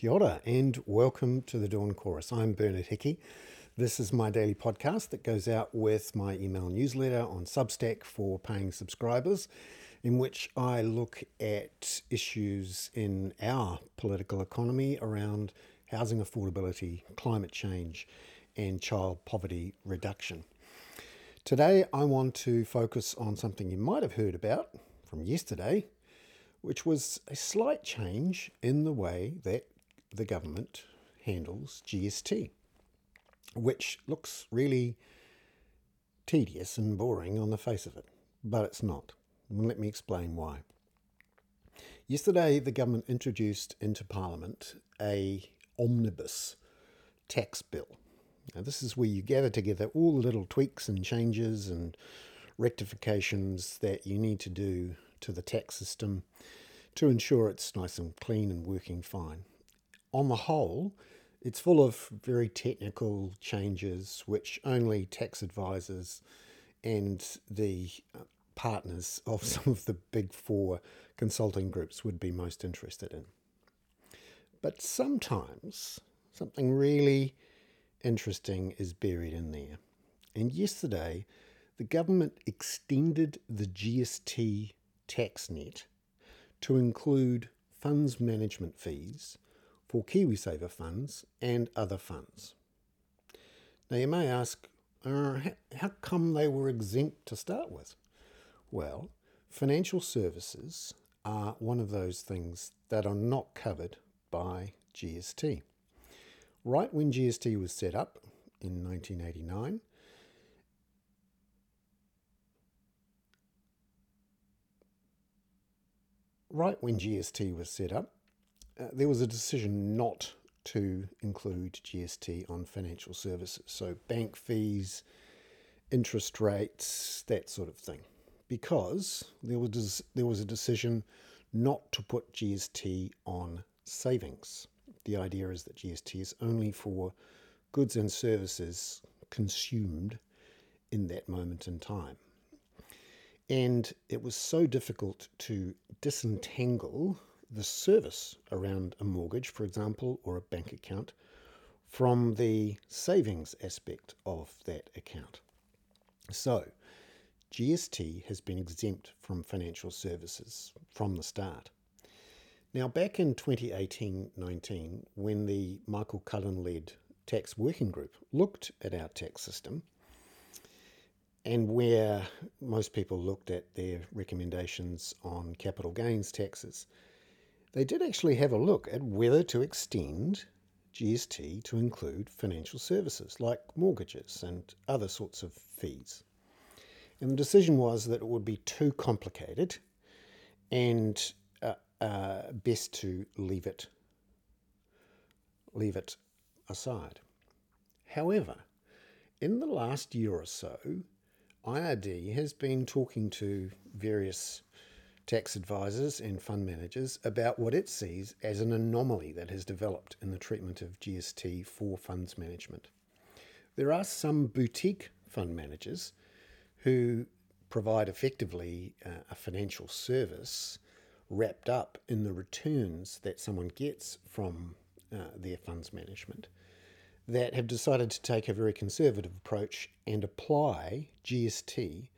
Kia ora and welcome to the Dawn Chorus. I'm Bernard Hickey. This is my daily podcast that goes out with my email newsletter on Substack for paying subscribers, in which I look at issues in our political economy around housing affordability, climate change, and child poverty reduction. Today, I want to focus on something you might have heard about from yesterday, which was a slight change in the way that the government handles GST, which looks really tedious and boring on the face of it, but it's not. Let me explain why. Yesterday, the government introduced into Parliament a omnibus tax bill. Now, this is where you gather together all the little tweaks and changes and rectifications that you need to do to the tax system to ensure it's nice and clean and working fine on the whole, it's full of very technical changes which only tax advisors and the uh, partners of some of the big four consulting groups would be most interested in. But sometimes something really interesting is buried in there. And yesterday, the government extended the GST tax net to include funds management fees for KiwiSaver funds and other funds. Now you may ask, uh, how come they were exempt to start with? Well, financial services are one of those things that are not covered by GST. Right when GST was set up in 1989, right when GST was set up, uh, there was a decision not to include GST on financial services, so bank fees, interest rates, that sort of thing, because there was there was a decision not to put GST on savings. The idea is that GST is only for goods and services consumed in that moment in time. And it was so difficult to disentangle the service around a mortgage, for example, or a bank account from the savings aspect of that account. So, GST has been exempt from financial services from the start. Now, back in 2018 19, when the Michael Cullen led tax working group looked at our tax system, and where most people looked at their recommendations on capital gains taxes, they did actually have a look at whether to extend GST to include financial services like mortgages and other sorts of fees. And the decision was that it would be too complicated and uh, uh, best to leave it leave it aside. However, in the last year or so, IRD has been talking to various tax advisors and fund managers about what it sees as an anomaly that has developed in the treatment of GST for funds management. There are some boutique fund managers who provide effectively uh, a financial service wrapped up in the returns that someone gets from uh, their funds management that have decided to take a very conservative approach and apply GST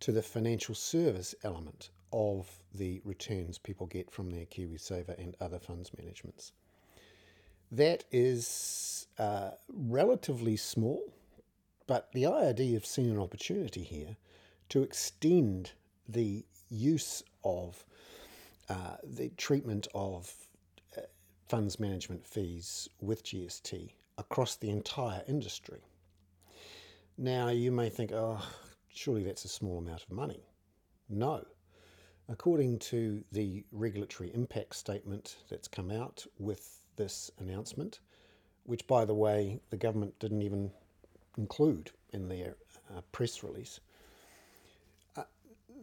to the financial service element of the returns people get from their KiwiSaver and other funds managements. That is uh, relatively small, but the IRD have seen an opportunity here to extend the use of uh, the treatment of uh, funds management fees with GST across the entire industry. Now, you may think, oh, surely that's a small amount of money. No, According to the regulatory impact statement that's come out with this announcement, which, by the way, the government didn't even include in their uh, press release, uh,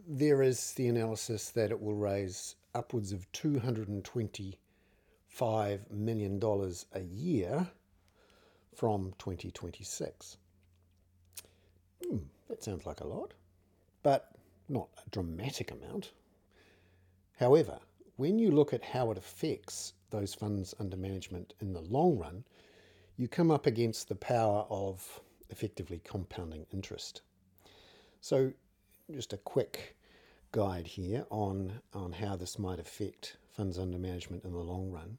there is the analysis that it will raise upwards of $225 million a year from 2026. Hmm, that sounds like a lot, but not a dramatic amount. However, when you look at how it affects those funds under management in the long run, you come up against the power of effectively compounding interest. So, just a quick guide here on, on how this might affect funds under management in the long run.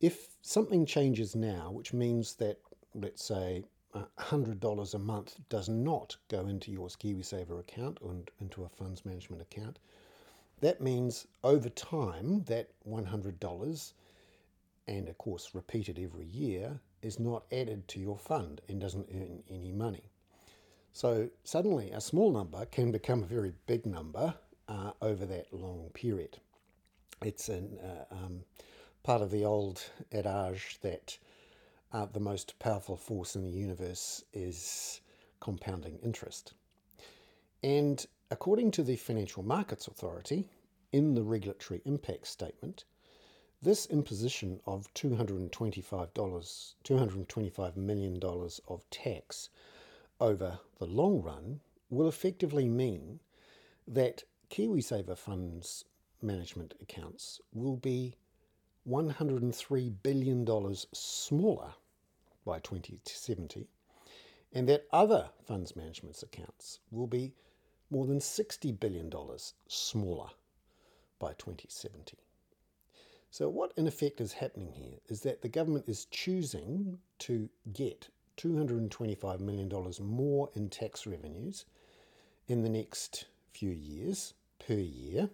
If something changes now, which means that, let's say, $100 a month does not go into your KiwiSaver account or into a funds management account, that means over time that $100 and of course repeated every year is not added to your fund and doesn't earn any money. So suddenly a small number can become a very big number uh, over that long period. It's an, uh, um, part of the old adage that uh, the most powerful force in the universe is compounding interest. And according to the Financial Markets Authority, in the regulatory impact statement, this imposition of $225, $225 million of tax over the long run will effectively mean that KiwiSaver funds management accounts will be $103 billion smaller by 2070, and that other funds management accounts will be more than $60 billion smaller by 2070. So, what in effect is happening here is that the government is choosing to get $225 million more in tax revenues in the next few years per year,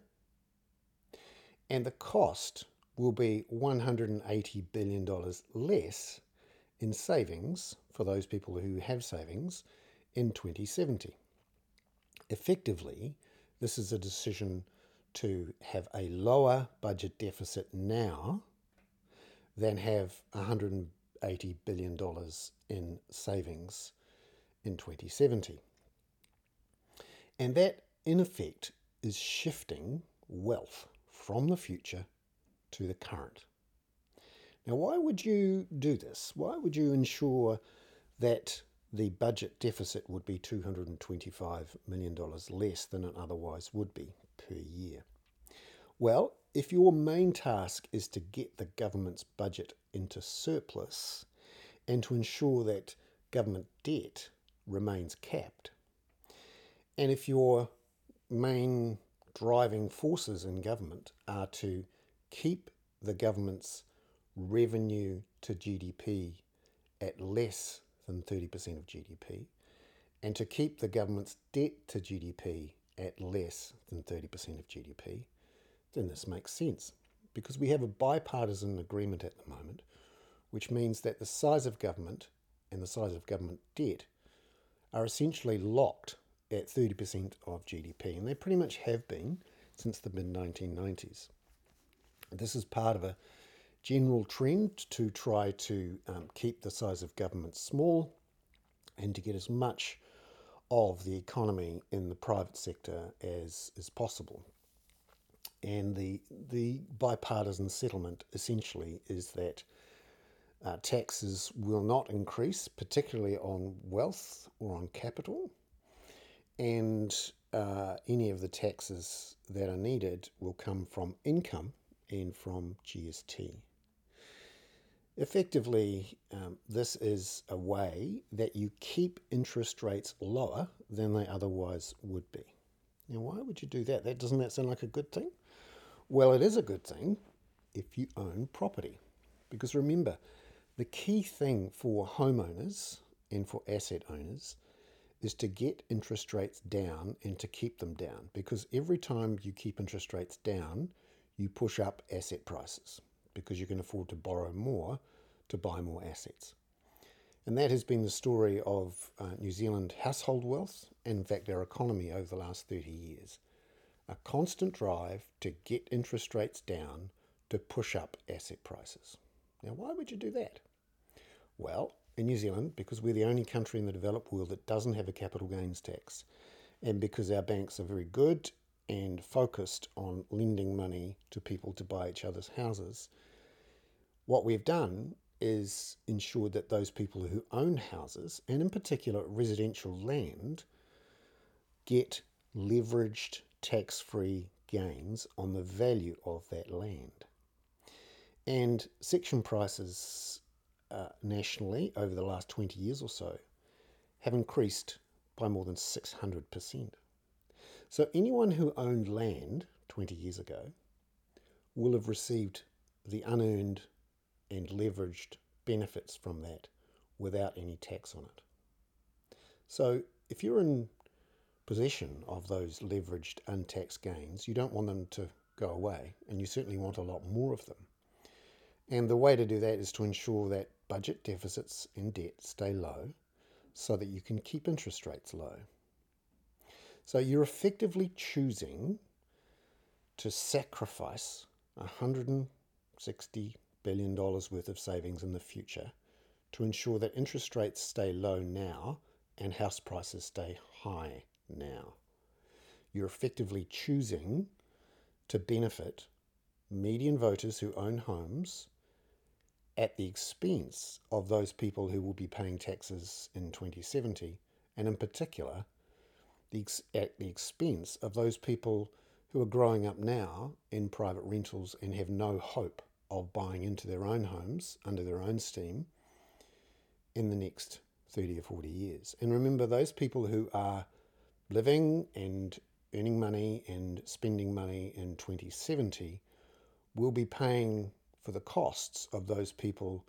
and the cost will be $180 billion less in savings for those people who have savings in 2070. Effectively, this is a decision to have a lower budget deficit now than have $180 billion in savings in 2070. And that, in effect, is shifting wealth from the future to the current. Now, why would you do this? Why would you ensure that the budget deficit would be $225 million less than it otherwise would be per year? Well, if your main task is to get the government's budget into surplus and to ensure that government debt remains capped, and if your main driving forces in government are to keep the government's revenue to GDP at less than 30% of GDP and to keep the government's debt to GDP at less than 30% of GDP, then this makes sense. Because we have a bipartisan agreement at the moment, which means that the size of government and the size of government debt are essentially locked at 30% of GDP, and they pretty much have been since the mid 1990s. This is part of a general trend to try to um, keep the size of government small and to get as much of the economy in the private sector as is possible. And the the bipartisan settlement essentially is that uh, taxes will not increase, particularly on wealth or on capital, and uh, any of the taxes that are needed will come from income and from GST. Effectively, um, this is a way that you keep interest rates lower than they otherwise would be. Now, why would you do that? That doesn't that sound like a good thing? Well, it is a good thing if you own property, because remember, the key thing for homeowners and for asset owners is to get interest rates down and to keep them down, because every time you keep interest rates down, you push up asset prices because you can afford to borrow more to buy more assets. And that has been the story of uh, New Zealand household wealth and, in fact, our economy over the last 30 years. A constant drive to get interest rates down to push up asset prices. Now, why would you do that? Well, in New Zealand, because we're the only country in the developed world that doesn't have a capital gains tax, and because our banks are very good and focused on lending money to people to buy each other's houses, what we've done is ensure that those people who own houses, and in particular residential land, get leveraged tax free gains on the value of that land. And section prices uh, nationally over the last 20 years or so have increased by more than 600%. So anyone who owned land 20 years ago will have received the unearned and leveraged benefits from that without any tax on it. So if you're in possession of those leveraged untaxed gains, you don't want them to go away, and you certainly want a lot more of them. And the way to do that is to ensure that budget deficits and debt stay low so that you can keep interest rates low. So you're effectively choosing to sacrifice $160 billion dollars worth of savings in the future to ensure that interest rates stay low now and house prices stay high now. You're effectively choosing to benefit median voters who own homes at the expense of those people who will be paying taxes in 2070, and in particular, the ex- at the expense of those people who are growing up now in private rentals and have no hope of buying into their own homes under their own steam in the next 30 or 40 years. And remember, those people who are living and earning money and spending money in 2070 will be paying for the costs of those people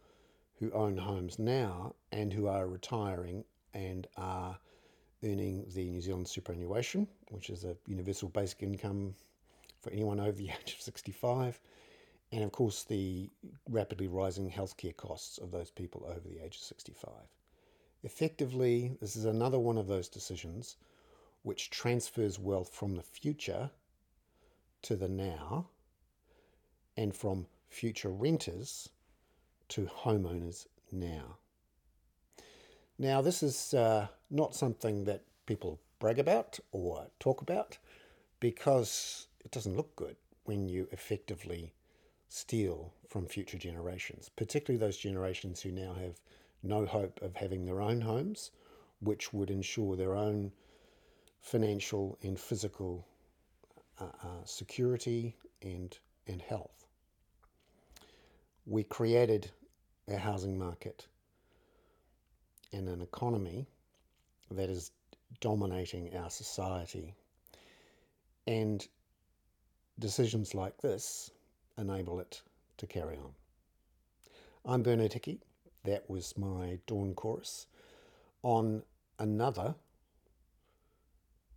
who own homes now and who are retiring and are earning the New Zealand superannuation, which is a universal basic income for anyone over the age of 65, and of course the rapidly rising healthcare costs of those people over the age of 65. Effectively, this is another one of those decisions which transfers wealth from the future to the now and from future renters to homeowners now. Now, this is uh, not something that people brag about or talk about because it doesn't look good when you effectively steal from future generations, particularly those generations who now have no hope of having their own homes, which would ensure their own financial and physical uh, uh, security and, and health. We created a housing market and an economy that is dominating our society. And decisions like this enable it to carry on. I'm Bernard Hickey. That was my dawn chorus on another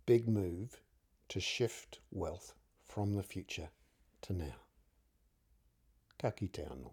big move to shift wealth from the future to now. Ka kite anō.